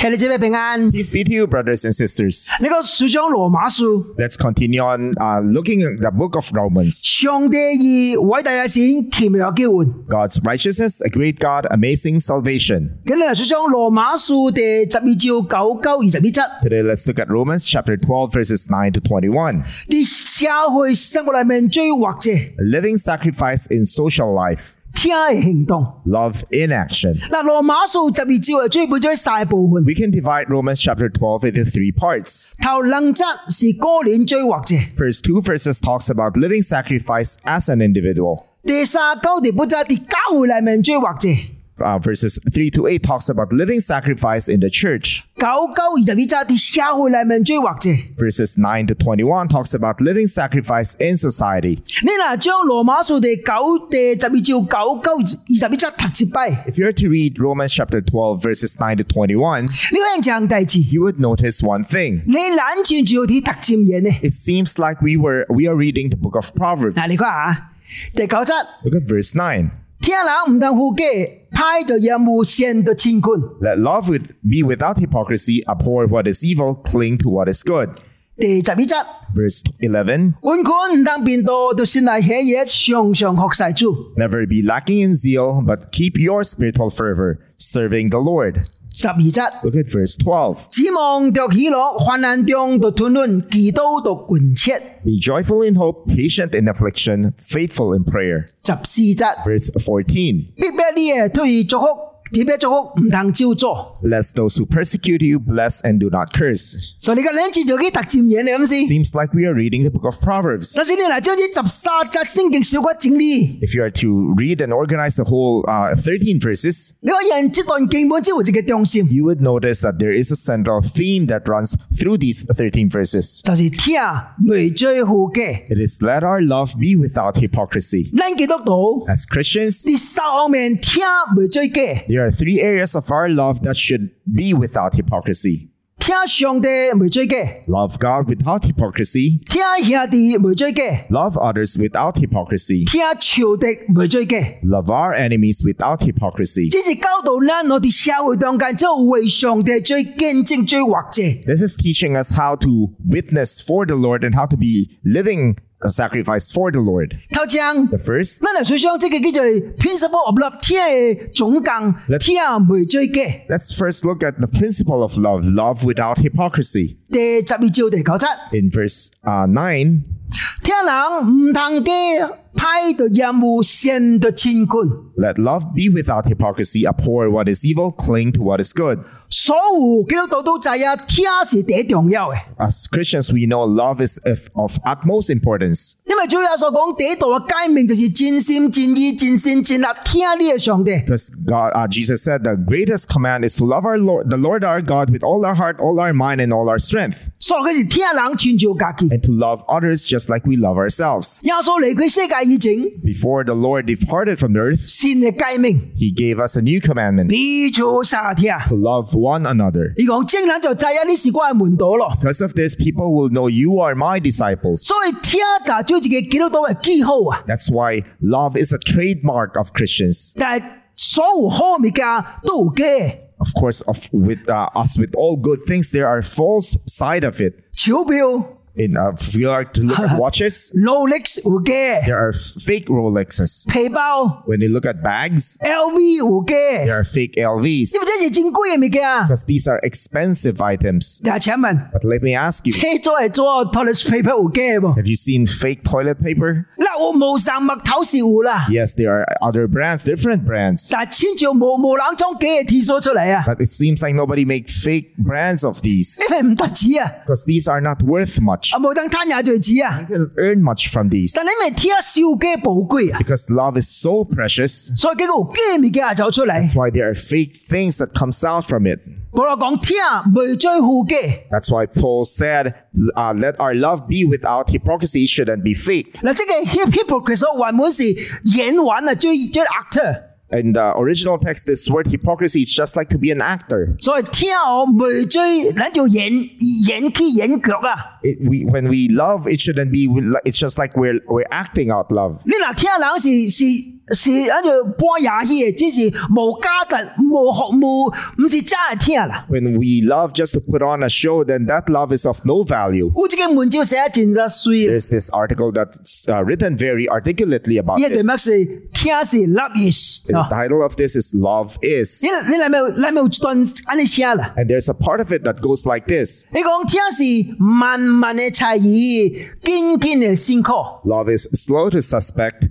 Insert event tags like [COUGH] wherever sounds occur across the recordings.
系你姐妹平安。 Peace be to you, brothers and sisters. 呢个书上罗马书， Let's continue on uh, looking at the book of Romans. 上帝以伟大嘅善奇妙嘅救恩。 God's righteousness, a great God, amazing salvation. 今日嚟书上罗马书第十二章九九二十一节， Today, let's look at Romans chapter 12, verses 9 to 21. 啲社会生活里面最或者 A living sacrifice in social life, 听嘅行动。 love in action. 嗱，罗马书十二章系最本咗晒部分， We can divide Romans chapter 12 into three parts. 头两节是个人最或者， First two verses talks about living sacrifice as an individual. 第三九第八节啲教会里面最或者， uh, verses 3 to 8 talks about living sacrifice in the church. verses 9 to 21 talks about living sacrifice in society. If you were to read Romans chapter 12 verses 9 to 21, you would notice one thing. It seems like we were we are reading the book of Proverbs. Look at verse 9. 听人唔当负嘅，派就业务先到干坤。 Let love with, be without hypocrisy, abhor what is evil, cling to what is good. 第十二节， Verse 11. 换款唔当变多，就算系喜嘢，常常学晒主。 Never be lacking in zeal, but keep your spiritual fervor, serving the Lord. 十二節，Look at verse 12. 指望着喜乐，患难中就吞論，祈禱就貫徹。Be joyful in hope, patient in affliction, faithful in prayer. 十四節，Verse 14. 逼迫你嘅推祝福，特別祝福 Bless those who persecute you bless and do not curse. It Seems like we are reading the book of Proverbs. If you are to read and organize the whole uh, 13 verses, you would notice that there is a central theme that runs through these 13 verses. It is let our love be without hypocrisy. As Christians, there there are three areas of our love that should be without hypocrisy. 听上帝未追嘅， Love God without hypocrisy, 听兄弟未追嘅， love others without hypocrisy, 听仇敌未追嘅。 love our enemies without hypocrisy. 这是教导咱我哋社会当间，就为上帝最见证最或者。 This is teaching us how to witness for the Lord and how to be living a sacrifice for the Lord. 头先， The first, 咱嚟水上这个叫做 principle of love，听嘅总纲， Let's- 听未追嘅。 let's first look at the principle of love, love without hypocrisy. 第十二章第九节。 In verse uh, 9, 听人唔通嘅派到任务先到干坤， let love be without hypocrisy, abhor what is evil, cling to what is good. 所有基督徒都知啊，听是第一重要嘅。 As Christians, we know love is of, of utmost importance 因为主耶稣所讲第一道嘅诫命就是尽心尽意尽心尽力听呢个上帝。 because God, uh, Jesus said the greatest command is to love our Lord, the Lord our God with all our heart, all our mind, and all our strength, 所以佢是听人全照家己。 and to love others just like we love ourselves. 耶稣离开世界以前， Before the Lord departed from the earth, 新嘅诫命， He gave us a new commandment 彼此相听。 to love one another. 你讲正人就知啊，呢是我嘅门徒咯。 Because of this, people will know you are my disciples. 所以听就做自己基督徒嘅记号啊。 That's why love is a trademark of Christians. 但系所有好物件都有嘅， Of course, of with uh, us with all good things, there are false side of it. 钞票、 In uh, if we are to look at watches, 劳力有嘅， there are fake Rolexes. 皮包。 When you look at bags, LV 有嘅， there are fake LVs 因为这是真贵嘅物件。 because these are expensive items. 但系请问， But let me ask you, 车做系做 toilet paper 有嘅噃？ have you seen fake toilet paper? 嗱， 我无上墨头是有啦， Yes, there are other brands, different brands. 但系千兆无无人装假嘅 T 恤出嚟啊！ But it seems like nobody make fake brands of these 因为唔得止啊， because these are not worth much. 啊无等摊也最止啊！ You can earn much from these 但你咪听少嘅宝贵啊， because love is so precious. 所以几个有假物件走出嚟。 That's why there are fake ththings that comes out from it. 保罗讲听未追负嘅， That's why Paul said, uh, "Let our love be without hypocrisy; it shouldn't be fake." 嗱，即系 hip hypocrite 原本是演员啊，追追 actor。 In the original text, this word hypocrisy is just like to be an actor. 所以听我未追，咱就演演技演脚啊！ It, we, when we love, it shouldn't be. It's just like we're we're acting out love. 你嗱听人是是 是按照半夜去的，只是无价值、无服务，唔是真系听啦。 When we love just to put on a show, then that love is of no value. 有一个文章写得真真水， There's this article that's uh, written very articulately about 伊个 this. 题目是听是 love is。 The 啊 title of this is Love Is. 你你嚟咪嚟咪有一段安尼写啦。 And there's a part of it that goes like this 你讲听是慢慢嘅猜疑，紧紧嘅辛苦， Love is slow to suspect,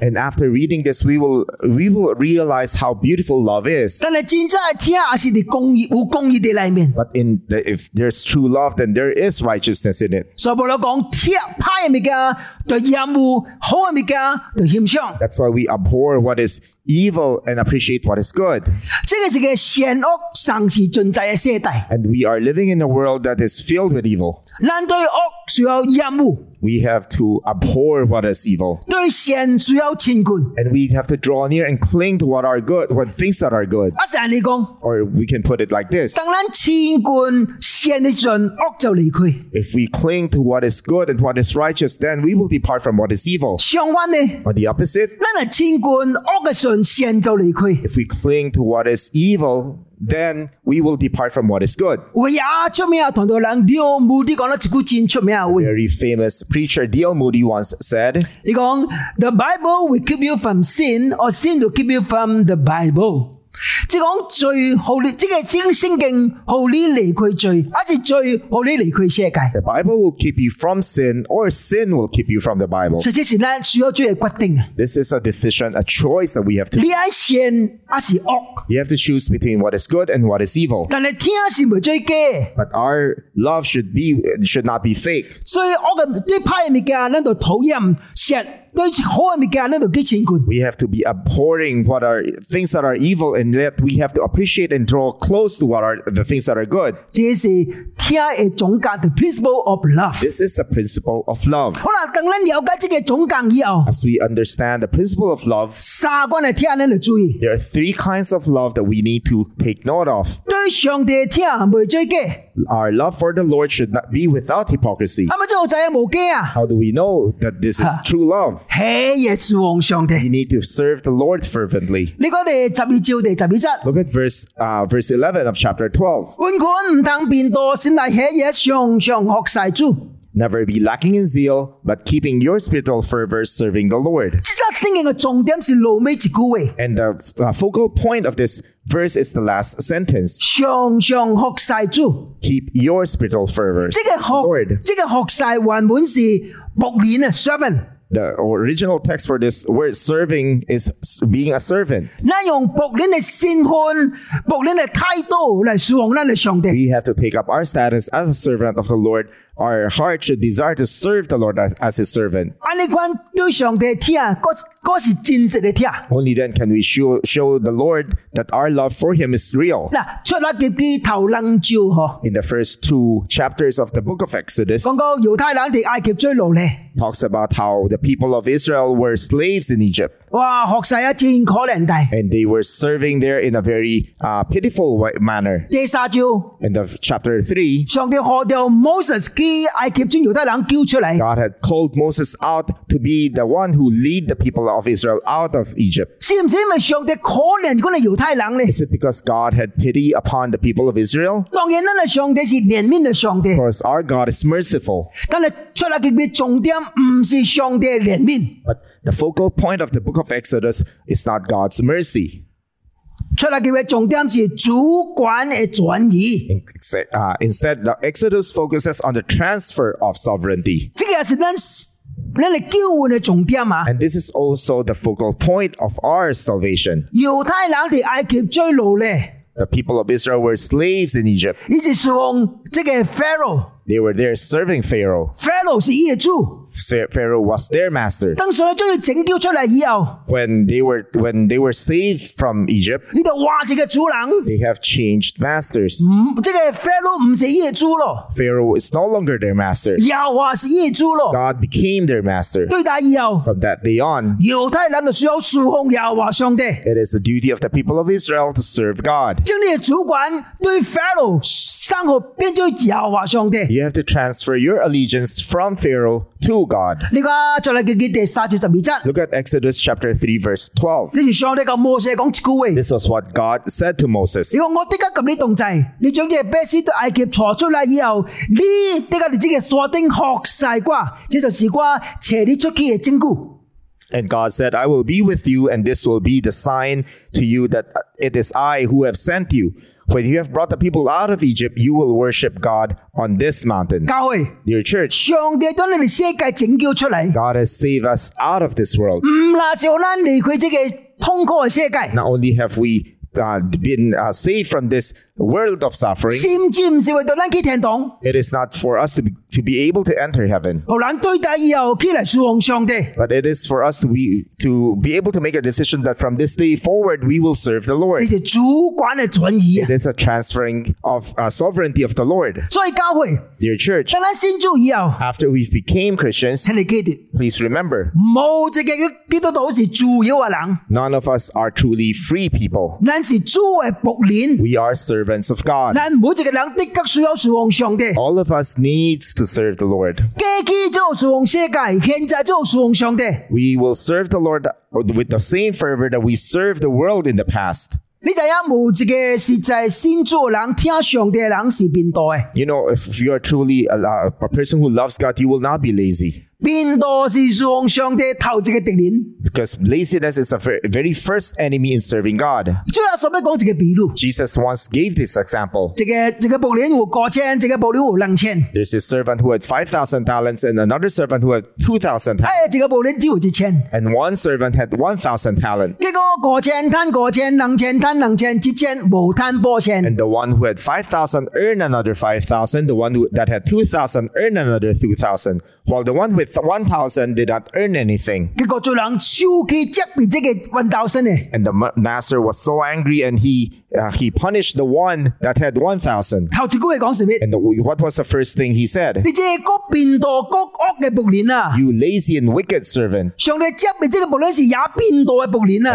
And after reading this, we will we will realize how beautiful love is. But in the, if there's true love, then there is righteousness in it. That's why we abhor what is evil and appreciate what is good. 这个是个善恶同时存在嘅世代。 And we are living in a world that is filled with evil. 咱对恶需要厌恶， We have to abhor what is evil. 对善需要亲近。 And we have to draw near and cling to what are good, what things that are good. 啊，成你讲， Or we can put it like this. 当咱亲近善嘅阵，恶就离开。 If we cling to what is good and what is righteous, then we will depart from what is evil. 相反呢， On the opposite, 咱系亲近恶嘅 阵，善就离开。 if we cling to what is evil, then we will depart from what is good. 我也出名同到人了，目的讲咗一句真出名嘅话。 Very famous preacher D.L. Moody once said, 你讲 The Bible will keep you from sin, or sin will keep you from the Bible。 即係講罪好呢，即係整聖經好你離開罪，還是罪好你離開世界。The Bible will keep you from sin, or sin will keep you from the Bible. 所以這是咱需要做嘅决定啊！This is a decision, a choice that we have to 你愛善還是惡？You have to choose between what is good and what is evil. 但係聽是唔最假，But our love should be should not be fake. 所以惡嘅對歹嘅物件，咱就討厭；善 We have to be abhorring what are things that are evil and yet we have to appreciate and draw close to what are the things that are good. This is the principle of love. As we understand the principle of love, there are three kinds of love that we need to take note of. Our love for the Lord should not be without hypocrisy. How do we know that this is true love? 系耶稣王上帝。 We need to serve the Lord fervently. 你讲第十二照第十二节， Look at verse uh, verse 11 of chapter 12. 本款唔通变多，先嚟吃嘢常常学晒主。 Never be lacking in zeal, but keeping your spiritual fervor serving the Lord. 即系圣经嘅重点是路尾一句话， And the uh, focal point of this verse is the last sentence. 常常学晒主。 Keep your spiritual fervor. 即系 Lord. 学，即系学晒原本是仆人啊，servant。 the original text for this word serving is being a servant. We have to take up our status as a servant of the Lord Our heart should desire to serve the Lord as, as his servant. 安尼款对上帝听，嗰嗰是真实嘅听。 Only then can we show, show the Lord that our love for him is real. 嗱，出埃及记头两招嗬， In the first two chapters of the book of Exodus, 讲到犹太人哋埃及追奴咧。 talks about how the people of Israel were slaves in Egypt 哇，学晒一真可怜地。 and they were serving there in a very uh, pitiful wa- manner. 第三招， In the chapter 3, 上帝学掉 Moses 基埃及将犹太人叫出嚟， God had called Moses out to be the one who lead the people of Israel out of Egypt. 是唔是因为上帝可怜嗰啲犹太人咧？ Is it because God had pity upon the people of Israel? 当然啦，上帝是怜悯嘅上帝 Of，course, our God is merciful. 但系出埃及嘅重点唔是上帝嘅怜悯， But the focal point of the book of Exodus is not God's mercy. 出埃及嘅重点是主管嘅转移。 Uh, instead, the Exodus focuses on the transfer of sovereignty. 这个是咱咱嚟救援嘅重点啊！ And this is also the focal point of our salvation. 犹太人哋埃及追奴咧， The people of Israel were slaves in Egypt. 以是侍奉这个 Pharaoh。 They were there serving Pharaoh. Pharaoh 是业主， Pha- Pharaoh was their master. 当上帝将佢拯救出嚟以后， When they were when they were saved from Egypt, 你就话这个主人， they have changed masters. 唔，这个 Pharaoh 唔是业主咯， Pharaoh is no longer their master. 耶和华是业主咯。 God became their master. 对待以后， From that day on, 犹太人就需要侍奉耶和华上帝。 it is the duty of the people of Israel to serve God. 将你嘅主管对 Pharaoh 生活变咗耶和华上帝。 you have to transfer your allegiance from Pharaoh to God. Look at Exodus chapter 3 verse 12. This was what God said to Moses. And God said, I will be with you, and this will be the sign to you that it is I who have sent you. When you have brought the people out of Egypt, you will worship God on this mountain. 教会 Dear church, 上帝将你哋世界拯救出嚟， God has saved us out of this world. 唔那时候咱离开这个痛苦嘅世界， Not only have we uh, been uh, saved from this world of suffering, 甚至唔是为到咱去天堂， it is not for us to be, to be able to enter heaven. 互咱对待以后起嚟侍奉上帝。 But it is for us to be to be able to make a decision that from this day forward we will serve the 呢 Lord. 是主管嘅转移啊 It！is a transferring of uh, sovereignty of the Lord. 所以教会， Dear church, 当咱信主以后， after we became Christians, 请你记住， please remember, 冇一个基督徒是自由嘅人， none of us are truly free people. 咱是主嘅仆人。 We are servants of God. All of us needs to serve the Lord. We will serve the Lord with the same fervor that we served the world in the past. You know, if you are truly a, a person who loves God, you will not be lazy. 边度是侍奉上帝头一个敌人？ Because laziness is a ver- very first enemy in serving God. 最后想要讲一个比喻， Jesus once gave this example. 一个一个仆人有五千，一个仆人有两千， There's a servant who had 5,000 talents and another servant who had 2,000 talents. 哎，一个仆人只有一千。 And one servant had 1,000 talent. 结果五千摊五千，两千摊两千，一千无摊八千。 And the one who had 5,000 earned another 5,000. The one who, that had 2,000 earned another 2,000. while the one with 1,000 did not earn anything. And the master was so angry and he uh, he punished the one that had 1,000. And the, what was the first thing he said? You lazy and wicked servant.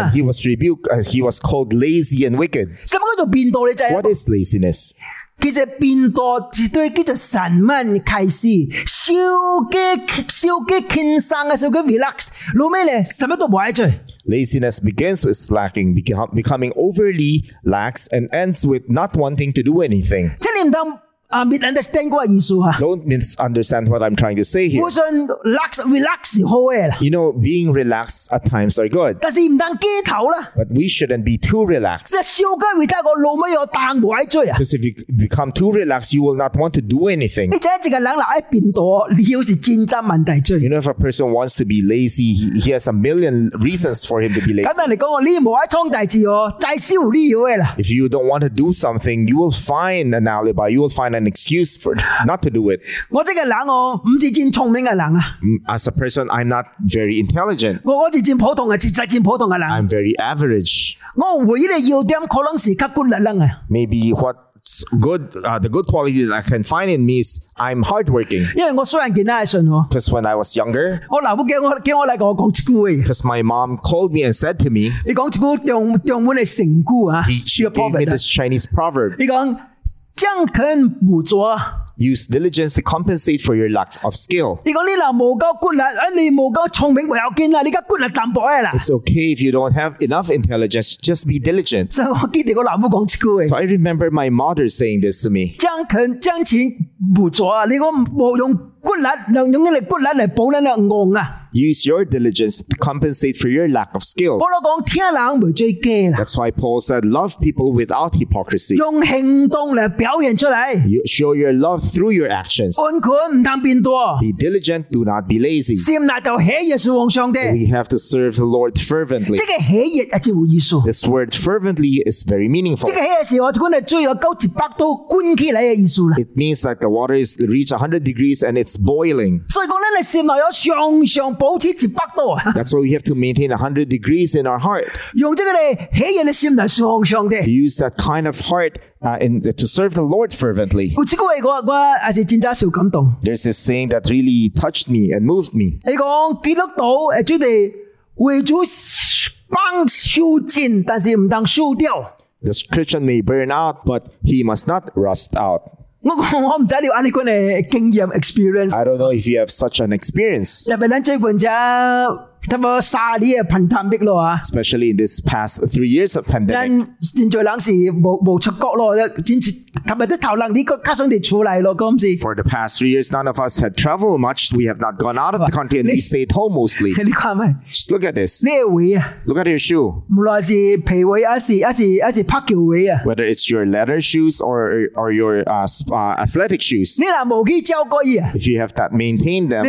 And he was rebuked, uh, he was called lazy and wicked. What is laziness? 佢就变多，只对佢就神问开始，少嘅少嘅轻松啊，少嘅 relax，后尾咧，什么都唔爱做。Laziness begins with slacking, becoming overly lax, and ends with not wanting to do anything。即系你唔当。啊 misunderstand 嗰个意思啊？ Don't misunderstand what I'm trying to say here. 我信 relax relax 是好嘅啦， You know, being relaxed at times are good, 但是唔当机头啦。 but we shouldn't be too relaxed. 即系小嘅 relax 个老尾有弹冇喺做啊！ Because if you become too relaxed, you will not want to do anything. 你就一个人嚟喺变道，你要是战争问题做。 You know, if a person wants to be lazy, he, he has a million reasons for him to be lazy. 简单嚟讲，你冇喺创大字哦，再烧你要嘅啦。 If you don't want to do something, you will find an alibi. You will find an excuse for [LAUGHS] not to do it. 我这个人我唔是战聪明嘅人啊， Mm, As a person, I'm not very intelligent. 我我是战普通嘅，实在战普通嘅人。 I'm very average. 我唯一嘅要点可能是较骨力力啊， Maybe what's good, uh, the good quality that I can find in me is I'm hardworking. 因为我虽然见得系信我， Because when I was younger, 我老母叫我叫我嚟同我讲一句话， because my mom called me and said to me, 你讲一句中中文嘅成语啊， he, she 呢个 gave me proverb 啊 this Chinese proverb 你讲 将勤补拙， use diligence to compensate for your lack of skill. 你讲你嗱冇够骨力，啊你冇够聪明唔要紧啦，你而家骨力淡薄嘅啦。 It's okay if you don't have enough intelligence, just be diligent. 所[LAUGHS] 以我记得我老母讲一句 So 话， I remember my mother saying this to me. 将勤将钱 补拙啊，你讲冇用 骨力，用用你哋骨力嚟补咱嘅戆啊！ Use your diligence to compensate for your lack of skill. 保罗讲听人唔最惊啦， That's why Paul said, Love people without hypocrisy. 用行动嚟表现出嚟， You show your love through your actions. 按佢唔当变多， Be diligent, do not be lazy. 先嚟就喜悦侍奉上帝， We have to serve the Lord fervently. 即系喜悦系真有意思。 This word fervently is very 即 meaningful. 系喜悦时，我管系追有九至百度关起嚟嘅意思啦。 It means that the water is reached 100 degrees and it's boiling. 所以讲咧，你先咪有常常保持一百度啊， That's [LAUGHS] why we have to maintain 100 degrees in our heart. 用这个嚟喜悦嘅心嚟侍奉上帝。 To use that kind of heart uh, in, to serve the Lord fervently. 有一句话我我也是真正受感动。 There's this saying that really touched me and moved me. 你讲基督徒诶，佢哋为咗帮修剪，但是唔当修掉。 The Christian may burn out, but he must not rust out. 我講我唔知你安尼款嘅經驗 experience。I don't know if you have such an experience, 入邊咱最近只 Especially in this past three years of pandemic. For the past three years, none of us had traveled much. We have not gone out of the country and we [LAUGHS] stayed home mostly. [LAUGHS] Just look at this. Look at your shoe. Whether it's your leather shoes or, or your uh, uh, athletic shoes. If you have not maintained them,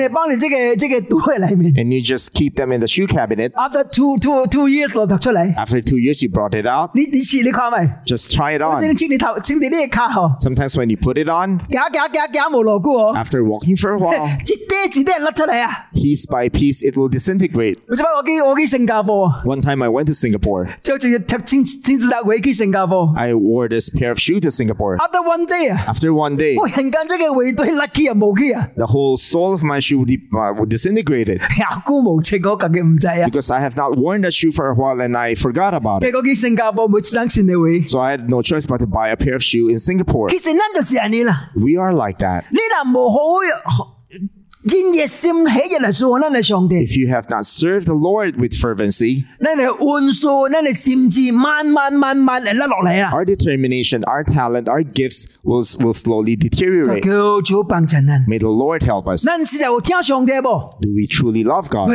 and you just keep them in the shoe cabinet. ，after two two two years 咯，读出嚟。 After two years, you brought it out. 你你试你看咪？ Just try it 我先 on. 清你头，清你呢个卡嗬， Sometimes when you put it on, 夹夹夹夹冇落股哦， after walking for a while, [LAUGHS] 一啲一啲甩出嚟啊！ piece by piece, it will disintegrate. 你知唔知我去我去新加坡， One time I went to Singapore. 就直接踢千千字大会去新加坡。 I wore this pair of shoes to Singapore. After one day 啊， After one day, 我人间这个围队甩起啊冇起啊， the whole sole of my shoe de- uh, disintegrated 廿股无情我 自己唔制啊。 because I have not worn that shoe for a while and I forgot about it. 结果去新加坡冇生钱你会。 So I had no choice but to buy a pair of shoe in Singapore. 其实咱就是安尼啦， We are like that. 你若无好 If you have not served the Lord with fervency, our determination, our talent, our gifts will, will slowly deteriorate. May the Lord help us. Do we truly love God?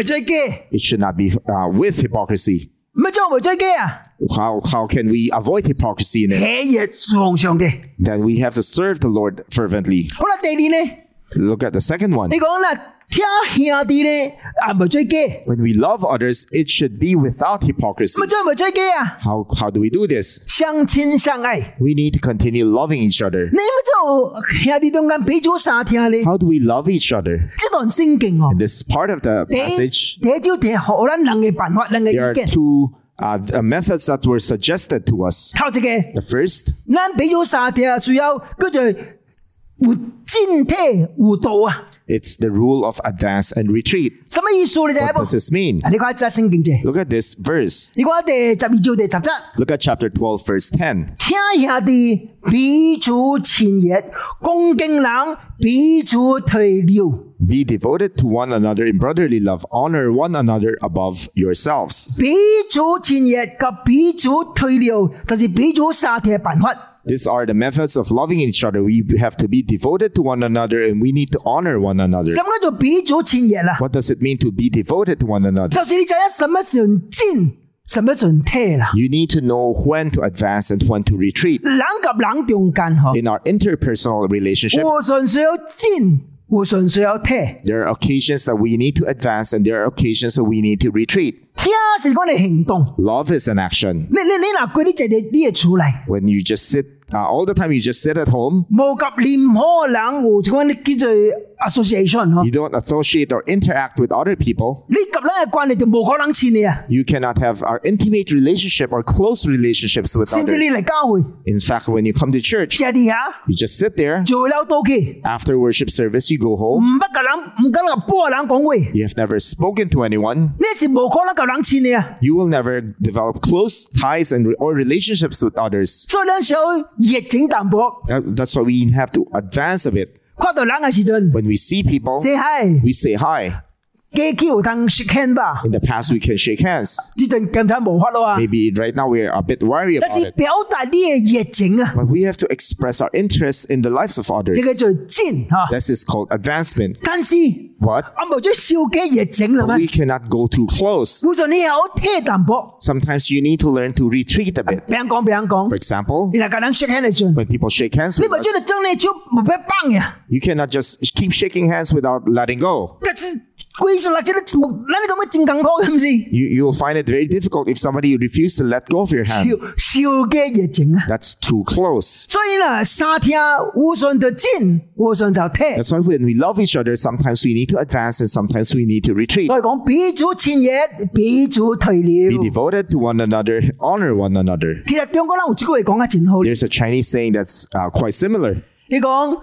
It should not be uh, with hypocrisy. How, how can we avoid hypocrisy in it? Then we have to serve the Lord fervently. 好啦，第二呢， Look at the second one. 你讲啦，听兄弟呢，啊唔系追机， When we love others, it should be without hypocrisy. 唔系做唔系追机啊， How, how do we do this? 相亲相爱。 We need to continue loving each other. 你咪做兄弟中间俾咗三听咧， How do we love each other? 这段圣经哦。 This part of the 第一 passage, 第一招第一学咱人嘅办法，人嘅 there are 意见。 two uh, uh, methods that were suggested to us. 头一个， The first, 咱俾咗三听，需要叫做 有进退有道啊。 it's the rule of advance and retreat. 什么意思你知 What 冇 does？this mean? 啊你看一只圣经啫， Look at this verse. 你看第十二招第十则。 Look at chapter 12, verse 10. 听兄弟彼此亲热，恭敬人彼此退了。 Be devoted to one another in brotherly love. Honor one another above yourselves. 彼此亲热及彼此退了，就是彼此三条办法。 These are the methods of loving each other. We have to be devoted to one another and we need to honor one another. 什么叫彼此亲热啦？ What does it mean to be devoted to one another? 就是你知影什么时候进，什么时候退啦。 You need to know when to advance and when to retreat. 人及人中间嗬， In our interpersonal relationships, 我纯粹有进，我纯粹有退。 there are occasions that we need to advance and there are occasions that we need to retreat. 听是讲你行动， Love is an action. 你你你嗱佢啲就系呢嘢出嚟， When you just sit, uh, all the time you just sit at home, 无及任何人有即讲你叫做 association 嗬 you。don't associate or interact with other people. 你及咧嘅关系就冇可能似你啊， You cannot have an intimate relationship or close relationships with 甚至 others. 你嚟教会， In fact, when you come to church, 借啲下 you just sit there. 做了到期， After worship service, you go 唔 home. 不够人，唔够人波人讲话， You have never spoken to anyone. 呢是冇可能够人似你啊。 You will never develop close ties and or relationships with others. 所以咱想 热情淡薄， That- that's why we have to advance a bit. 看到人嘅时阵 When we see people, ，say hi， we say hi. 过去有通 shake hand 吧， In the past, we can shake hands. 呢阵更加无法咯啊！ Maybe right now we are a bit worried 但 about 是 it. 表达呢个热情啊， But we have to express our interest in the lives of others. 呢个叫战吓。 This is called advancement. 但是 What? 我冇咗少嘅热情啦 We 咩？ cannot go too close. 好像你有听淡薄， Sometimes you need to learn to retreat a bit. 俾人讲俾人 For 讲， example, 然后个人 shake hand 嚟算， when people shake hands 你 with 咪 us, 将你将你手冇俾帮嘅， you cannot just keep shaking hands without letting go. 但是 you, you will find it very difficult if somebody refuses to let go of your hand. That's too close. That's why when we love each other, sometimes we need to advance and sometimes we need to retreat. Be devoted to one another, honor one another. There's a Chinese saying that's uh, quite similar. 你講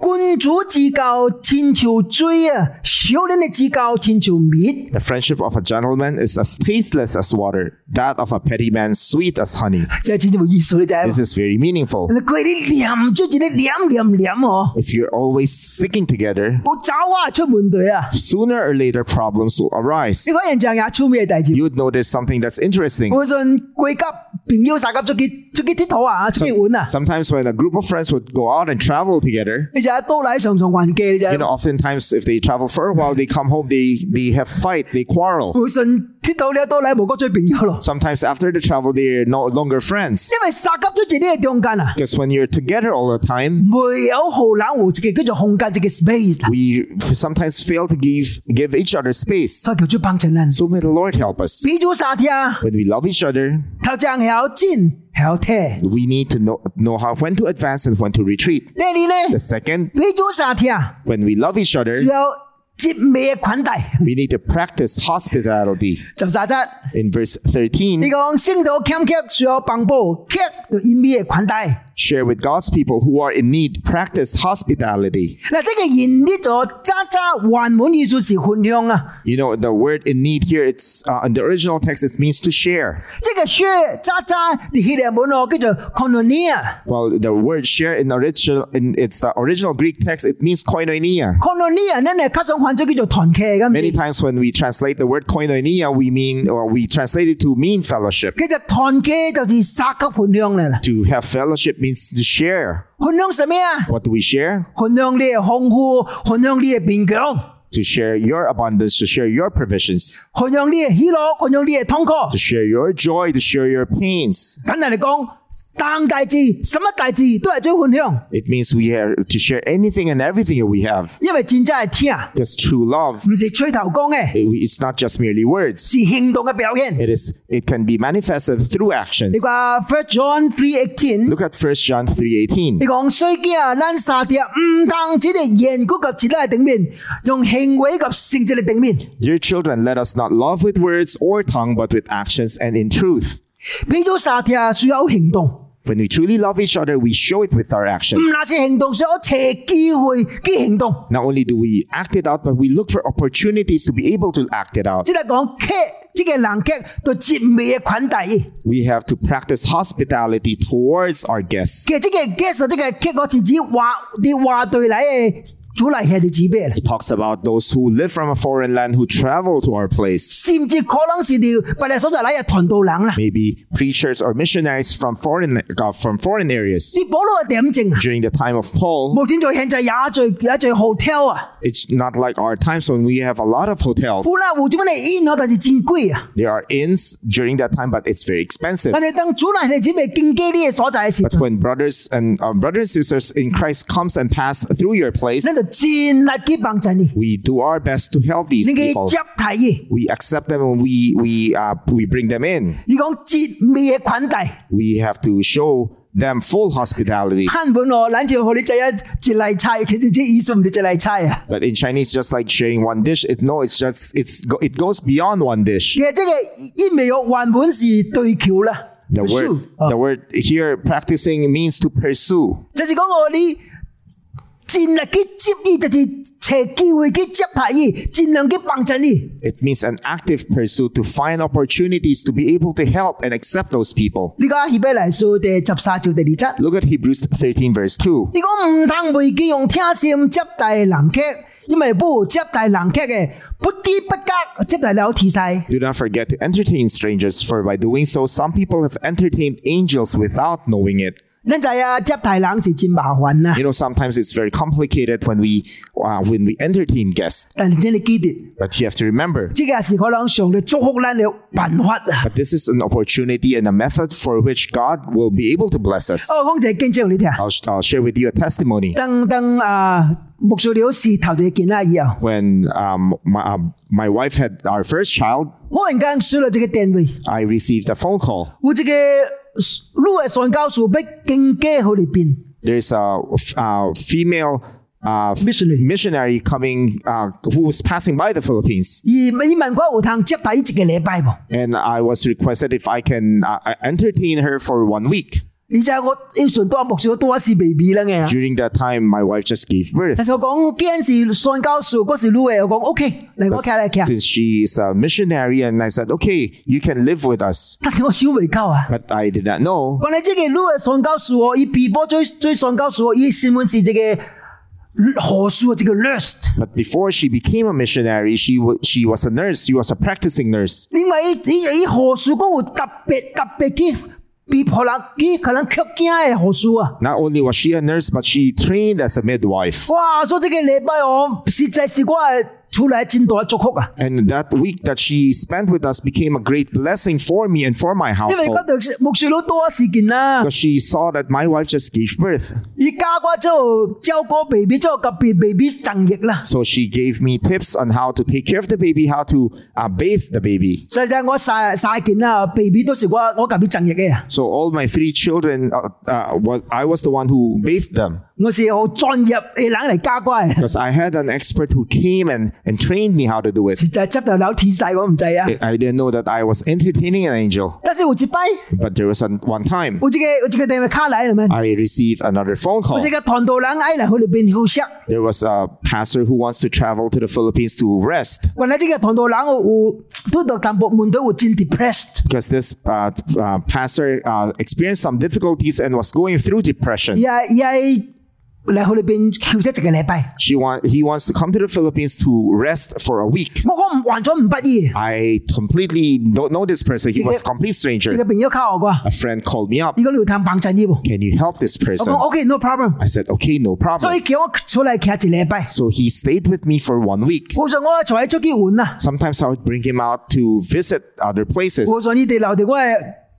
君主之交千条水啊，小人嘅之交千条蜜。 The friendship of a gentleman is as tasteless as water, that of a petty man sweet as honey. 即系真正有意思你就系 This is very meaningful. 你佢啲黏住自己黏黏黏哦， If you're always sticking together, 我走啊出门队啊！ sooner or later problems will arise. 你可能就系出咩大字？ You would notice something that's interesting. 我信贵级朋友杀级出去出去铁土啊，出去玩啊！ Sometimes when a group of friends would go out and travel together, 你就系都嚟上床还记你就 you know, oftentimes if they travel for a while, they come home, they they have fight, they quarrel. 会信铁土你都嚟无个最朋友咯。 Sometimes after the travel, they're no longer friends 因为杀级咗自己嘅中间啊， because when you're together all the time, 没有好冷湖自己叫做空间自己 space， we sometimes fail to give give each other space. 所以叫做帮衬人。 So may the Lord help us. 彼此杀听， When we love each other, 头正系有战 系有踢。 we need to know know how when to advance and when to retreat. 第二咧 The，second, 彼此杀听， when we love each other, 仲有接美嘅款待， we need to practice hospitality. 就杀则。 In verse 你 13, 讲圣道欠客需要帮补，客就以咩款待？ share with God's people who are in need, practice hospitality. You know, the word in need here, it's uh, in the original text, it means to share. Well, the word share in original, in it's the original Greek text, it means koinonia. Many times when we translate the word koinonia, we mean, or we translate it to mean fellowship. To have fellowship means to share. 分享什么啊？ What do we share? 分享你嘅丰富，分享你嘅变强， To share your abundance, to share your provisions, 分享你嘅喜乐，分享你嘅痛苦。 to share your joy, to share your pains. 简单嚟讲， 当大志、什么大志都系做分享， It means we have to share anything and everything that we have. 因为战争系听， Because true love, 唔系吹头讲嘅， it- it's not just merely words. 是行动嘅表现。 It is. It can be manifested through actions. 你话 First John three eighteen， Look at 1 John 3.18. 你讲衰惊啊，咱沙啲唔单止系言语及词嚟顶面，用行为及成绩嚟顶面。 Dear children, let us not love with words or tongue, but with actions and in truth. 俾咗沙啲需要行動，When we truly love each other, we show it with our 唔 actions. 那是行動，需要借機會嘅行動。Not only do we act it out, but we look for opportunities to be able to act it out. 即係講客，即係人客對節美嘅款待。其 We have to practice hospitality towards our guests. 實即係 guest，即係客個詞指話啲話對嚟嘅主嚟系啲指标嚟。 It talks about those who live from a foreign land who travel to our place. 甚至可能是条不嚟所在嚟嘅团道人啦。 Maybe preachers or missionaries from foreign uh, from foreign areas. 是保罗嘅点正啊！ During the time of Paul, 目前在现在也在也在 hotel 啊。 it's not like our times when we have a lot of hotels. 富啦，湖做乜嚟 in 我但是真贵啊！ There are inns during that time, but it's very expensive. 我哋等主嚟系指未经基呢嘅所在嘅时 But，when brothers and uh, brothers and sisters in Christ comes and pass through your place, 你就 尽力去帮衬你， we do our best to help these 你嘅 people. 接睇嘅， We accept them and we we uh, we bring them in. 你讲节美嘅款待， We have to show them full hospitality. 根本我谂住学你仔一节嚟菜，其实啲意思唔系节嚟菜啊。 But in Chinese, just like sharing one dish, it no, it's just it's go, it goes beyond one dish. 其实即系因为有原本是对桥啦。 The word 啊 the word here practicing means to pursue. 就是讲我哋 尽力去接你，就是找机会去接睇你，尽量去帮衬你。 It means an active pursuit to find opportunities to be able to help and accept those people. 呢个希伯来书第十三章第二节。 Look at Hebrews 13 verse 2. 你讲唔通袂记用听心接待人客，因为不接待人客嘅 不知不觉接待了提晒。 Do not forget to entertain strangers, for by doing so, some people have entertained angels without knowing it. You know, sometimes it's very complicated when we uh, when we entertain guests. But you have to remember. But this is an opportunity and a method for which God will be able to bless us. Oh, I'll, I'll share with you a testimony. Uh, when um, my, uh, my wife had our first child, I received a phone call. 有这个路嘅传教士要经过喺里边， There's a, a female uh, Missionary. missionary coming uh, who was passing by the Philippines. 而你问我有通接待一个礼拜喎， And I was requested if I can uh, entertain her for one week. 而且我要顺多牧师多是 baby 啦嘅。 During that time, my wife just gave birth. 但是我讲既然是传教士，嗰时路嘅，我讲 OK，嚟我睇嚟睇。 Since she's a missionary, and I said, okay, you can live with us. 但是我小未够啊。 But I did not know 关于这个路嘅传教士哦，伊 before 最最传教士哦，伊新闻是这个何书这个 list。 But before she became a missionary, she w- she was a nurse. She was a practicing nurse. 因为伊伊伊何书讲有特别特别嘅， 比婆拉基可能可惊的好书啊！Not only was she a nurse, but she trained as a midwife。哇，说这个礼拜哦，实在是怪。And that week that she spent with us became a great blessing for me and for my household. Because she saw that my wife just gave birth. So she gave me tips on how to take care of the baby, how to uh, bathe the baby. So all my three children, uh, uh, was, I was the one who bathed them. Because I had an expert who came and, and trained me how to do it. I didn't know that I was entertaining an angel. But there was one time I received another phone call. There was a pastor who wants to travel to the Philippines to rest. Because this uh, uh, pastor uh, experienced some difficulties and was going through depression she want, he wants to come to the Philippines to rest for a week. I completely don't know this person. He was a complete stranger. A friend called me up. Can you help this person? Okay, no problem. I said, okay, no problem. So he stayed with me for one week. Sometimes I would bring him out to visit other places.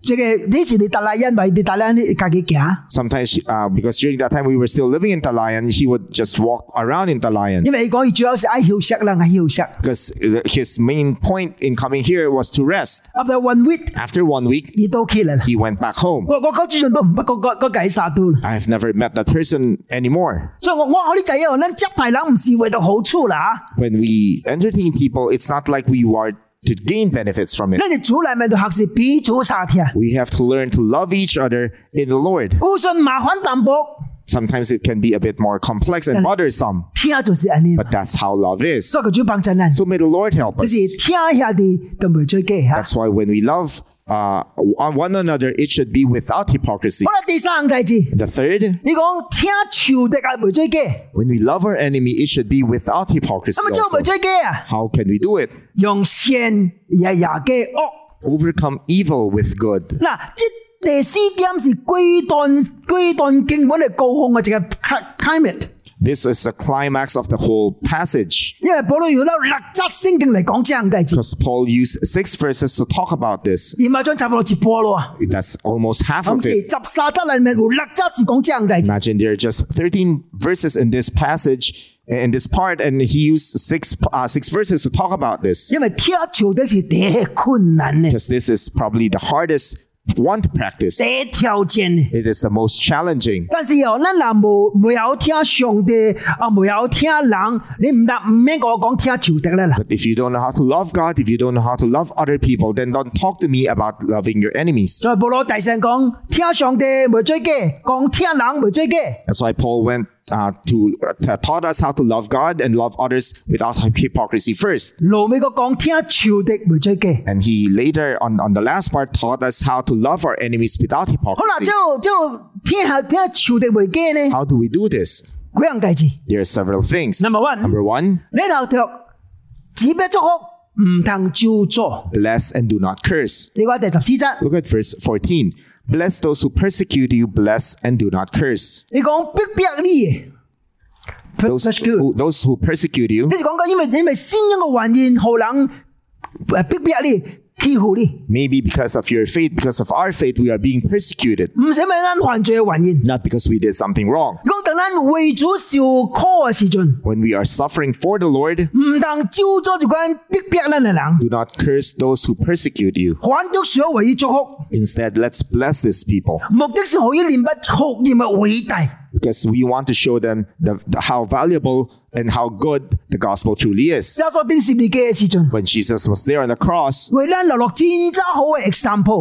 我想你哋留哋我系即系呢时你达赖因为你达赖你自己行， Sometimes, uh, because during that time we were still living in Talayan, he would just walk around in Talayan. 因为讲主要是爱休息啦，爱休息。 Because his main point in coming here was to rest. After one week， After one week, 你都 OK 啦。 he went back home. 我我嗰主人都唔不个个个计杀到啦。 I've never met that person anymore. 所以我我学啲仔啊，咱接大人唔是为咗好处啦， When we entertain people, it's not like we are to gain benefits from it. We have to learn to love each other in the Lord. Sometimes it can be a bit more complex and bothersome. But that's how love is. So may the Lord help us. That's why when we love, uh, on one another, it should be without hypocrisy. 好啦，第三个例子， The third, 你讲听仇敌系唔会追机， when we love our enemy, it should be without hypocrisy. 咁啊做唔 also. 会追机啊？ How can we do it? 用善日日嘅恶。 Overcome evil with good. 嗱，即第四点是归段归段经文嚟高控嘅这个 climate， This is the climax of the whole passage 因为保罗用咗六则圣经嚟讲这样嘅例子， because Paul used six verses to talk about this. 而咪将差唔多一波咯。 That's almost half 咁 of 是 it. 十三则里面有六则是讲这样嘅例子， Imagine there are just 13 verses in this passage, in this part, and he used six, uh, six verses to talk about this 因为听仇敌是第一困难嘅， because this is probably the hardest one to practice. 第一挑战嘅。 It is the most challenging. 但是哦，咱若无没有听上帝，啊没有听人，你唔得唔免我讲听仇敌咧啦。 But if you don't know how to love God, if you don't know how to love other people, then don't talk to me about loving your enemies. 所以保罗大声讲，听上帝没追机，讲听人没追机。 That's why Paul went uh, to uh, taught us how to love God and love others without hypocrisy first. 路尾个讲听仇敌没追机。 And he later on, on the last part taught us how to love our enemies without 好啦， hypocrisy. 就就听下听仇敌没机呢？ How do we do this? 几样大字 There are several things. Number one Number one, 你头读 只必祝福，唔通咒诅。 Bless and do not curse. 你讲第十四节， Look at verse 14. Bless those who persecute you, bless and do not curse. 你讲逼逼呢嘢 Those ，persecute who, those who persecute you, 即系讲紧，因为因为先一个原因，可能诶逼逼你 欺负你， maybe because of your faith, because of our faith, we are being persecuted. 唔使问咱犯罪嘅原因。 Not because we did something wrong. 讲等咱为主受苦嘅时阵， When we are suffering for the Lord, 唔通招咗就关逼逼咱嘅人， do not curse those who persecute you. 反倒想为伊祝福， Instead, let's bless these people 目的是可以明白学业嘅伟大。 because we want to show them the, the, how valuable and how good the gospel truly is. When Jesus was there on the cross,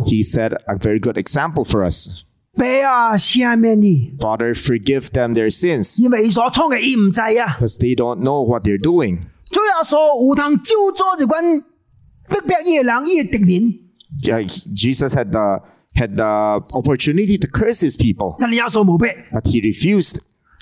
he said a very good example for us. Father, forgive them their sins because they don't know what they're doing. Yeah, Jesus had the had the opportunity to curse his people, 但系耶稣冇逼。 but he refused.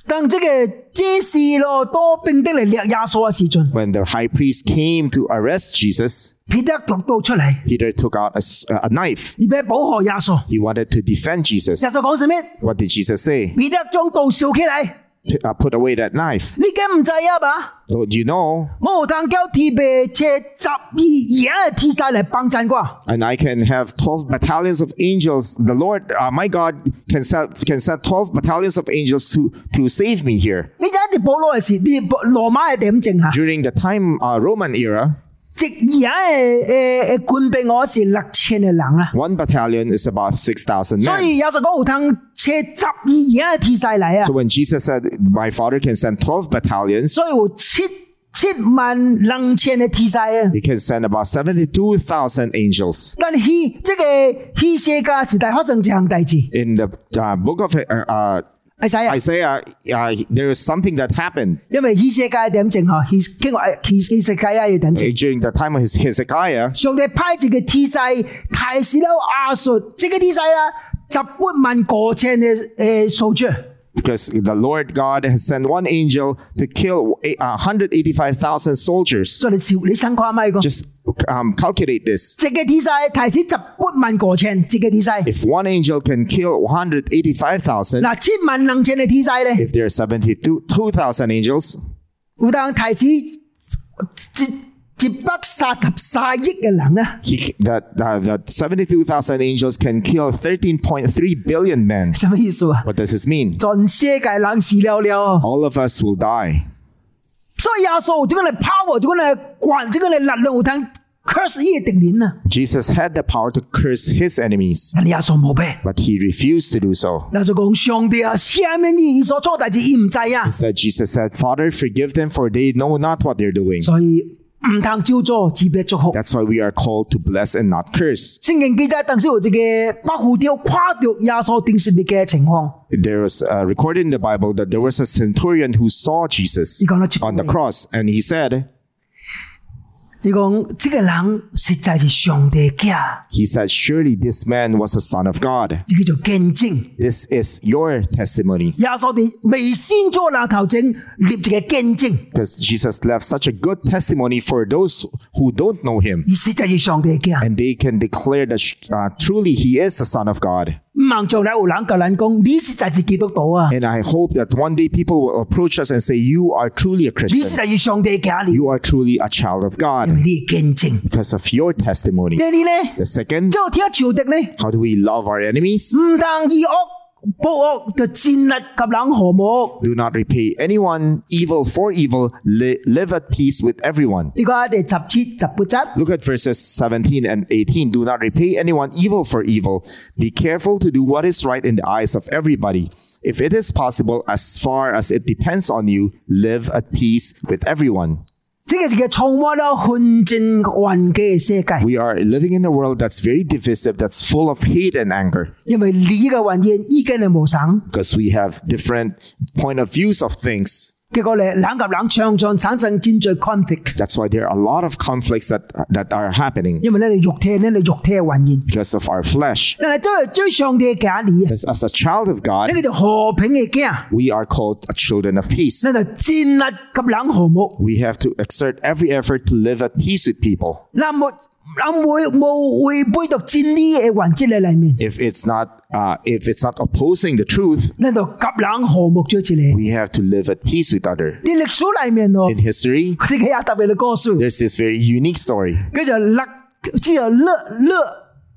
当这个这事咯，多兵的嚟掠耶稣嘅时阵， When the high priest came to arrest Jesus, 彼得读到出嚟， Peter took out a, s- a knife. 而俾保护耶稣。 He wanted to defend Jesus. 耶稣讲什么？ What did Jesus say? 彼得将刀烧起嚟， P- uh, put away that knife. 你惊唔知啊吧？ So, do you know? 我有通叫天兵车十二嘢天使嚟帮衬我。 And I can have 12 battalions of angels. The Lord, uh, my God, can set, can set 12 battalions of angels to, to save me here. 你就一定保罗嘅事，你罗马系点整下？ During the time, uh, Roman era, 即 而家诶诶诶官兵我是六千嘅人啦。 one battalion is about 6,000所 men. 以有时讲有通车十二嘢天使嚟啊 So，when Jesus said, My Father can send 12 battalions, 所以有七七万两千嘅天使啊。 he can send about 72,000 angels. 但希即系希世界时代发生一项大事， In the uh, book of uh, uh, 係使啊，Isaiah, uh, there is something that happened 因為希西家點整嗬，希經過希希世界啊要點整。during the time of his Hezekiah. 上帝派一個天使提示到亞述，這個天使啦，十八萬個千嘅誒數字。Because the Lord God has sent one angel to kill eight- uh, 185,000 soldiers. 所以你笑你想看咪个？ Just um, calculate this. 这个天使提示十八万个千，这个天使。 If one angel can kill 185,000, 嗱，七万两千嘅天使咧， if there are 72,000 angels, 有当提示 一一百三十三亿嘅人啊， he, that, uh, that 72,000 angels can kill 13.3 billion men. 什么意思啊？ What does this mean? 全世界人死了了。 All of us will die. 所以耶稣这个嚟 power，这个嚟管，这个嚟力量有通 curse 呢个敌人啊！ Jesus had the power to curse his enemies, 但系耶稣冇俾。 but he refused to do so. 耶稣讲上帝啊，下面你所做大事，伊唔知啊， Instead, Jesus said, Father, forgive them, for they know not what they're doing. 所以 唔通照做，只别祝福。 That's why we are called to bless and not curse. 圣经记载当时有这个百夫雕跨掉耶稣钉十字架嘅情况， There was uh, recorded in the Bible that there was a centurion who saw Jesus You gonna check on the away. cross, and he said, 你讲这个人实在是上帝嘅， he said, surely this man was a son of God. 这叫做见证。 This is your testimony. 耶稣哋未先做那头整立这个见证， Because Jesus left such a good testimony for those who don't know him. 而实在是上帝嘅。 And they can declare that uh, truly he is the son of God. 唔能将来有人够人讲，你实在是基督徒啊， And I hope that one day people will approach us and say, you are truly a 你实 Christian. 在是上帝嘅你， You are truly a child of 因 God 为你系见证。 because of your testimony. 第二咧， The second, 就听朝敌咧， how do we love our enemies? 唔当以恶 do not repay anyone evil for evil. Li- live at peace with everyone. Look at verses 17 and 18. Do not repay anyone evil for evil. Be careful to do what is right in the eyes of everybody. If it is possible, as far as it depends on you, live at peace with everyone. We are living in a world that's very divisive, that's full of hate and anger. Because we have different point of views of things. 结果咧，冷及冷常常产生战罪 conflict， That's why there are a lot of conflicts that that are happening 因为咧你肉体咧你肉体嘅还原， because of our flesh. 但系都系追上帝嘅假理啊！ As, as a child of 呢 God, 个就和平嘅家， we are called children of peace. 呢就战力及冷和睦。 We have to exert every effort to live at peace with people. 嗱，冇 嗱冇冇会背读战理嘅环节喺里面， If it's not uh, if it's not opposing the truth, 呢度及冷和睦咗起嚟。 we have to live at peace with other. 啲历史里面哦， In history, 佢哋有特别嘅歌书， there's this very unique story. 佢就勒，即系勒勒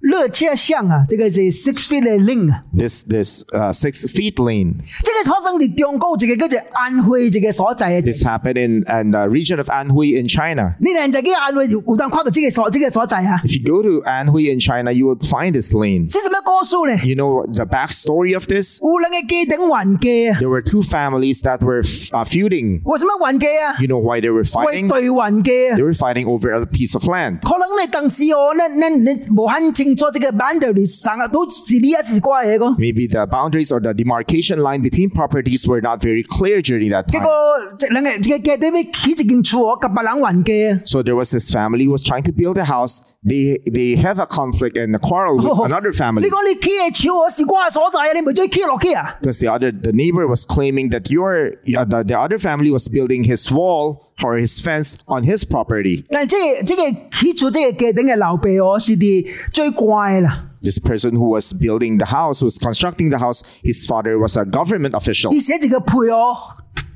勒车厢啊，这个是 six feet 嘅 link 啊， This this uh, six feet lane. 即系发生喺中高一个叫做安徽一个所在嘅。 This happened in, in the region of Anhui in China. 你哋就叫安徽有当跨到这个所这个所在啊， If you go to Anhui in China, you would find this lane. 是什么歌书咧？ You know the backstory of this? 有两个家庭还价啊， There were two families that were uh, feuding. 为什么还价啊？ You know why they were 为 fighting? 对还价啊 They。were fighting over a piece of land. 可能你当时我呢呢你冇很清 楚这个 boundary，成日都是呢一次关嘢个。 Maybe the boundaries or the demarcation line between properties were not very clear during that 结 time. 果这两个这个家庭要起一间厝哦，及别人还价啊。 So there was this family who was trying to build a house. They they have a conflict and a quarrel with another family 你讲你起嘅厝哦是我嘅所在啊，你咪再起落去啊？ because the other the neighbor was claiming that your uh, the, the other family was building his wall or his fence on his property. 但即系即系起厝即个家庭嘅老爸哦，是啲最怪啦。 This person who was building the house, who was constructing the house, his father was a government official. 而写住个配哦，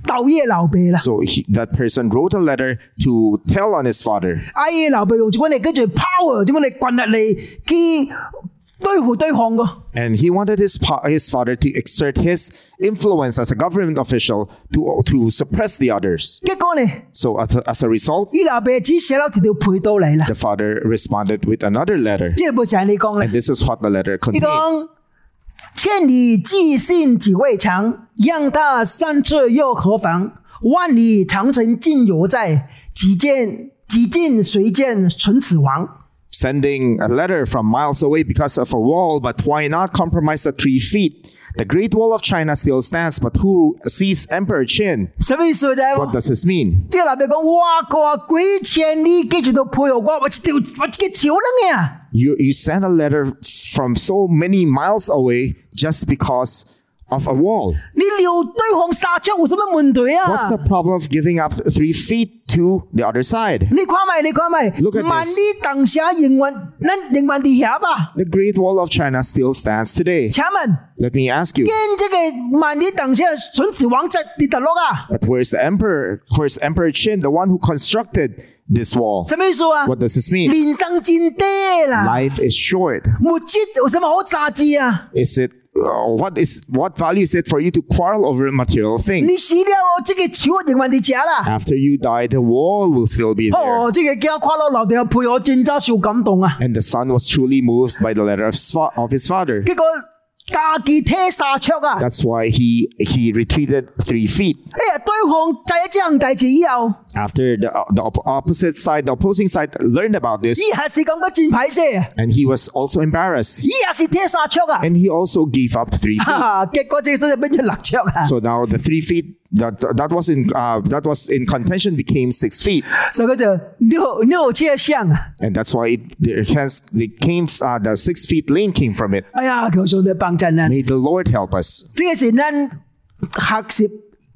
斗嘢老爸啦。 So he, that person wrote a letter to tell on his father. 阿爷老爸用住我哋跟住 power，点解你棍入嚟去 对付对抗个？ And he wanted his, pa- his father to exert his influence as a government official to, to suppress the others. 结果呢， So as a, as a result, 呢老爸只写咗一条配到嚟啦。 the father responded with another letter. 即系冇就系你讲啦 And。this is what the letter 你 contained. 讲千里寄信几未长，让他三尺又何妨？万里长城尽犹在，几见几尽谁见唇齿亡？ Sending a letter from miles away because of a wall, but why not compromise the three feet? The Great Wall of China still stands, but who sees Emperor Qin? 什么意思啫？ What does this mean? 啲老爸讲：哇，佢话几千里记住到配合我，我一条我一个桥撚嘅。 You, you send a letter from so many miles away just because of a wall. 你撩对方杀出有什么问题 What's 啊 the？problem of giving up three feet to the other side? 你看咪，你看咪 Look at，this 万里当下仍运，咱仍运地下吧？ The Great Wall of China still stands today. 请问， Let me ask you, 见这个万里当下唇齿王在跌得落啊？ but where's the emperor? Where's Emperor Qin, the one who constructed this wall? 什么意思啊？ What does this mean? 人生真短啦， Life is short. 物质有什么好杂志啊？ Is it uh, what is what value is it for you to quarrel over material things? 你死了哦，这个桥仍运地假啦。 After you die, the wall will still be there. 哦，这个惊跨落楼地陪我战争受感动啊！ And the son was truly moved by the letter of his, fa- of his father. 结果 家己踢沙桌啊！ That's why he he retreated three feet. 哎呀，对方就一这样大事以后， After the the op- opposite side, the opposing side learned about this, 以下是咁嘅战牌些， and he was also embarrassed. 以下是踢沙桌啊！ And he also gave up three feet. 哈，结果这个真系变咗六桌啊！ So now the three feet that that was in uh, that was in contention became six feet, 所以佢就六六车厢啊！ and that's why it, there hence they came uh, the six feet lane came from it. 哎呀，求上帝帮衬啊！ May the Lord help us. 这个是咱学习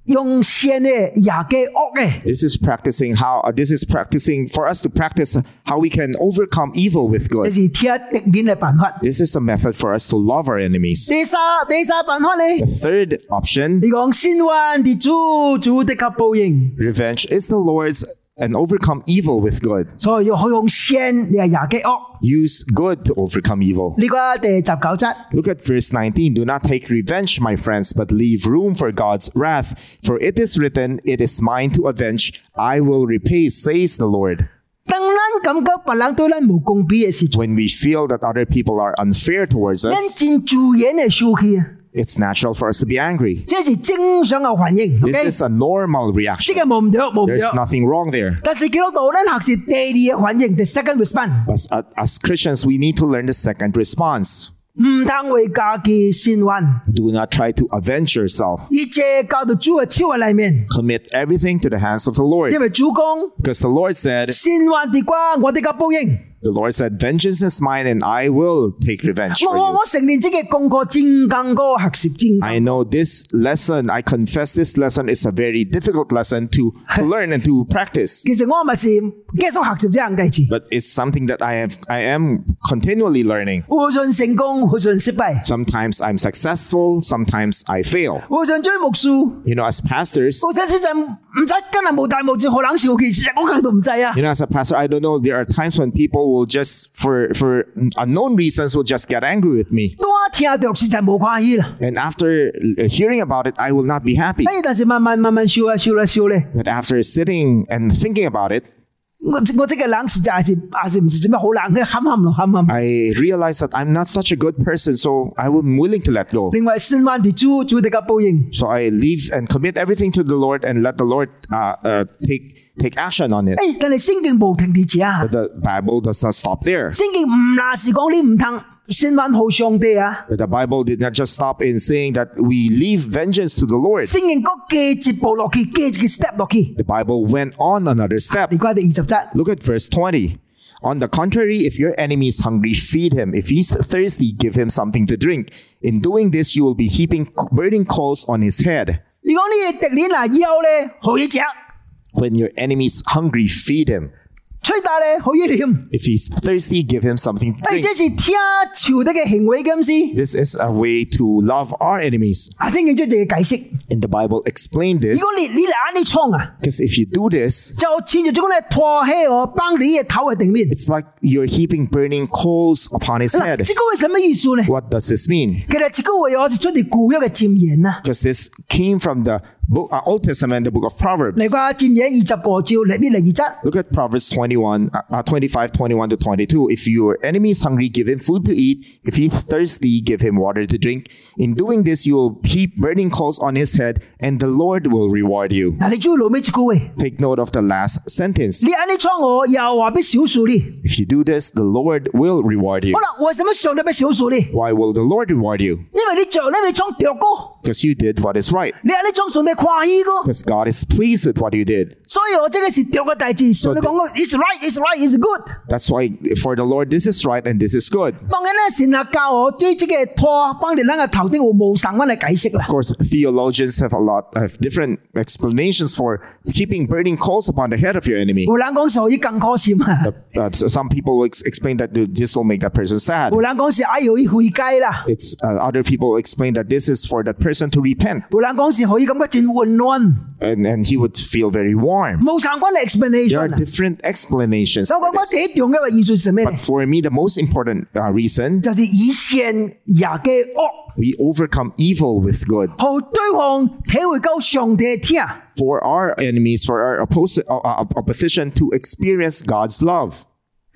用线嘅廿嘅恶嘅。 This is practicing how uh, this is practicing for us to practice how we can overcome evil with 呢 good. 是贴敌人嘅办法。 This is a method for us to love our enemies. 第三第三办法咧 The，third option, 你讲先还啲主主的及报应， revenge is the Lord's and overcome evil with good. 所以要用线嚟廿嘅恶。 Use good to overcome evil. 呢个第十九节， Look at verse 19. Do not take revenge, my friends, but leave room for God's wrath. For it is written, It is mine to avenge. I will repay, says the Lord. 当咱感觉别人对咱无公平嘅时候， When we feel that other people are unfair towards 咱 us, 真自然嘅生气啊！ it's natural for us to be angry. 这是正常嘅反应。 This OK， is a normal 呢 reaction. 个冇唔对，冇唔 There's 对。 nothing wrong there. 但是基督徒咱学是第二嘅反应，the second response。 But as, as Christians, we need to learn the second response. 唔通为家己伸冤， Do not try to avenge yourself. 一切交到主嘅手嘅里面。 Commit everything to the hands of the Lord. 因为主讲 Because the Lord said, 伸冤的瓜，我哋嘅报应。 the Lord said, Vengeance is mine and I will take revenge for you. I know this lesson, I confess this lesson is a very difficult lesson to, to [LAUGHS] learn and to practice. But it's something that I have I am continually learning. Sometimes I'm successful, sometimes I fail. You know, as pastors, 唔使今日无大无小，可能小其实我根本都唔制啊 you。know, as a pastor, I don't know. There are times when people will just, for for unknown reasons, will just get angry with me. 多听到实在冇关系啦。 And after uh, hearing about it, I will not be happy. 哎，但是慢慢慢慢笑啊笑啦笑咧， But after sitting and thinking about it, 我我这个人实在系是系是唔是做咩好冷嘅，冚冚咯冚冚。 I realized that I'm not such a good person, so I am willing to let go. 另外，伸冤的主，主哋嘅报应。 So I leave and commit everything to the Lord and let the Lord uh, uh, take take action on it. 诶，但系圣经冇停止啊 But！the Bible does not stop there. 圣经唔嗱是讲你唔通伸冤好上帝啊！ The Bible did not just stop in saying that we leave vengeance to the Lord. The Bible went on another step. Look at verse 20. On the contrary, if your enemy is hungry, feed him. If he's thirsty, give him something to drink. In doing this, you will be heaping burning coals on his head. When your enemy is hungry, feed him. 吹打咧好一念。 If he's thirsty, give him something to 诶， drink. 这是听朝的嘅行为咁先。 This is a way to love our enemies. 啊，圣经将这个解释。 And the Bible explained 如 this 果你你嚟按你创啊， because if you do this, 就似住种咧拖起我帮你嘅头嘅顶面。 it's like you're heaping burning coals upon his 嗱， head. 这个系什么意思呢？ What does this mean? 其实这个话我是出自古约嘅箴言啊。 Because this came from the book, uh, Old Testament, the book of Proverbs. 嚟个箴言二十个照嚟边零二则。 Look at Proverbs 21, uh, uh, 25, 21 to 22. If your enemy is hungry, give him food to eat. If he's thirsty, give him water to drink. In doing this, you will heap burning coals on his head, and the Lord will reward you. 嗱，你注意老尾一句话， Take note of the last sentence. 你按你创我，又话俾少数你。 If you do this, the Lord will reward you. 好啦，为什么上帝俾少数你？ Why will the Lord reward you? 因为你着你咪创掉歌， Because you did what is right. 你按你创上帝 誇伊個。Because God is pleased with what you did. 所以我即個是對嘅代志，所以你講我 is right, is right, is good. That's why for the Lord this is right and this is good. 當然咧，神學教我對即個拖幫你諗嘅頭頂會無神咁嚟解釋啦。Of course, theologians have a lot of different explanations for keeping burning coals upon the head of your enemy. some people explain that this will make that person sad. Uh, other people explain that this is for that person to repent. And, and he would feel very warm. There are different explanations. But for me, the most important uh, reason we overcome evil with good. For our enemies, for our uh, uh, opposition to experience God's love.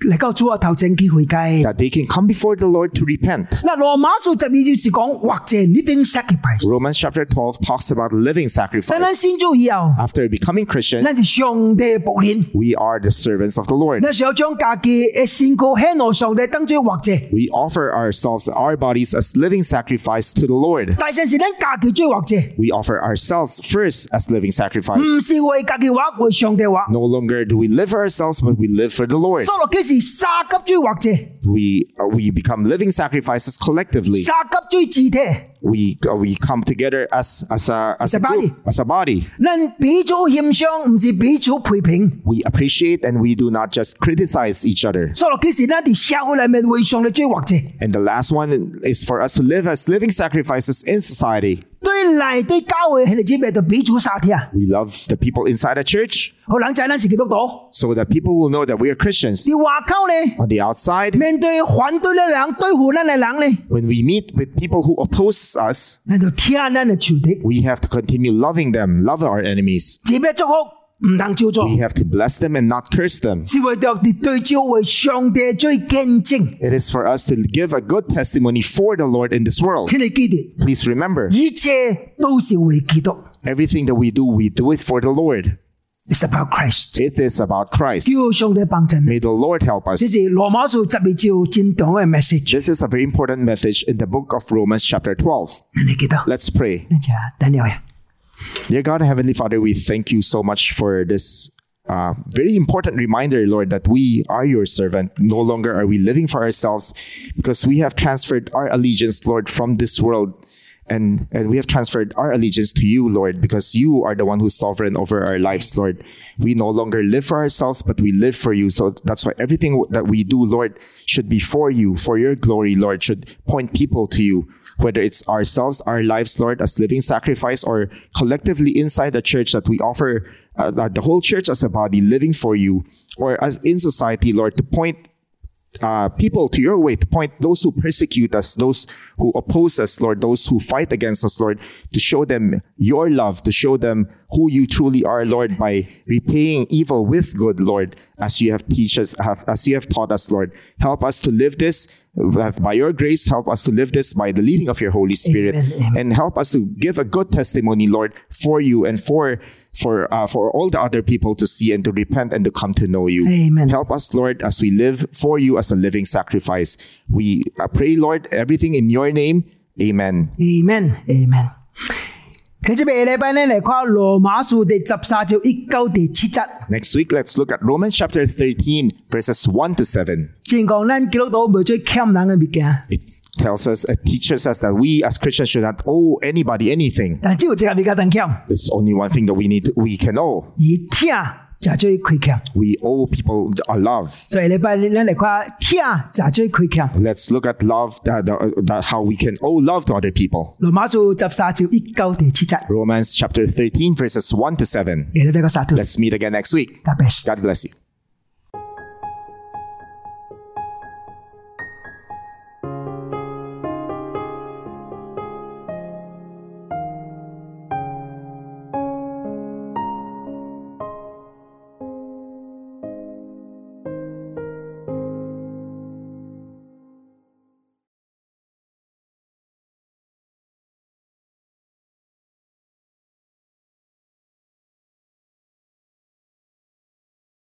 嚟到主啊头正机会计。 that they can come before the Lord to repent. 嗱，罗马书十二节是讲或者 living sacrifice。 Romans chapter 12 talks about living 在咱 sacrifice. 先做以后， After becoming Christians, 咱是上帝嘅仆人， we are the servants of the Lord. 咱是要将家己嘅先过献落上帝当做或者， We offer ourselves, our bodies, as living sacrifice to the Lord. 大阵时咱家己做或者， We offer ourselves first as living sacrifice. 唔是为家己话，为上帝话。 No longer do we live for ourselves, but we live for the Lord. 所以几时三级做或者， We uh, we become living sacrifices collectively. 三级做肢体， We uh, we come together as as a as As a a group, body. as a body. 咱彼此献上，唔是彼此批评。 We appreciate and we do not just criticize each other. 所以几时咱喺社会里面为上帝做或者， And the last one is for us to live as living sacrifices in society. 对嚟对教会系姊妹就彼此杀听。 We love the people inside the church 好冷仔，咱是基督徒。 so that people will know that we are Christians. 是话口呢？ On the outside, 面对反对嘅人、对付咱嘅人呢， when we meet with people who oppose us, we have to continue loving them, love our enemies. We have to bless them and not curse them. It is for us to give a good testimony for the Lord in this world. Please remember everything that we do, we do it for the Lord. It's about Christ. It is about Christ. May the Lord help us. This is a very important message in the book of Romans, chapter 12. Let's pray. Dear God, Heavenly Father, we thank you so much for this uh, very important reminder, Lord, that we are your servant. No longer are we living for ourselves because we have transferred our allegiance, Lord, from this world and, and we have transferred our allegiance to you, Lord, because you are the one who's sovereign over our lives, Lord. We no longer live for ourselves, but we live for you. So that's why everything that we do, Lord, should be for you, for your glory, Lord, should point people to you whether it's ourselves, our lives, Lord, as living sacrifice, or collectively inside the church that we offer uh, the whole church as a body living for you, or as in society, Lord, to point uh, people to your way, to point those who persecute us, those who oppose us, Lord, those who fight against us, Lord, to show them your love, to show them who you truly are, Lord, by repaying evil with good, Lord, as you have teach us, have, as you have taught us, Lord. Help us to live this by your grace. Help us to live this by the leading of your Holy Spirit, Amen, amen. and help us to give a good testimony, Lord, for you and for for uh, for all the other people to see and to repent and to come to know you. Amen. Help us, Lord, as we live for you as a living sacrifice. We uh, pray, Lord, everything in your name. Amen. Amen，Amen。佢这边礼拜咧嚟看罗马书第十三章一到第七节， Next week, let's look at Romans chapter 13, verses 1 to 7. 正讲咱基督徒唔最欠人嘅物件， It tells us, it teaches us that we as Christians should not owe anybody anything. 但只有一个物件当欠， There's only one thing that we need, we can owe. 而听 就最亏欠。 We owe people a love. 所以礼拜咱嚟看听就最亏欠。 Let's look at love, that, that how we can owe love to other people. 罗马书十三章一到第七节， Romans chapter 13, verses 1 to 7. 你哋俾个杀图， Let's meet again next week. God bless。 God bless you.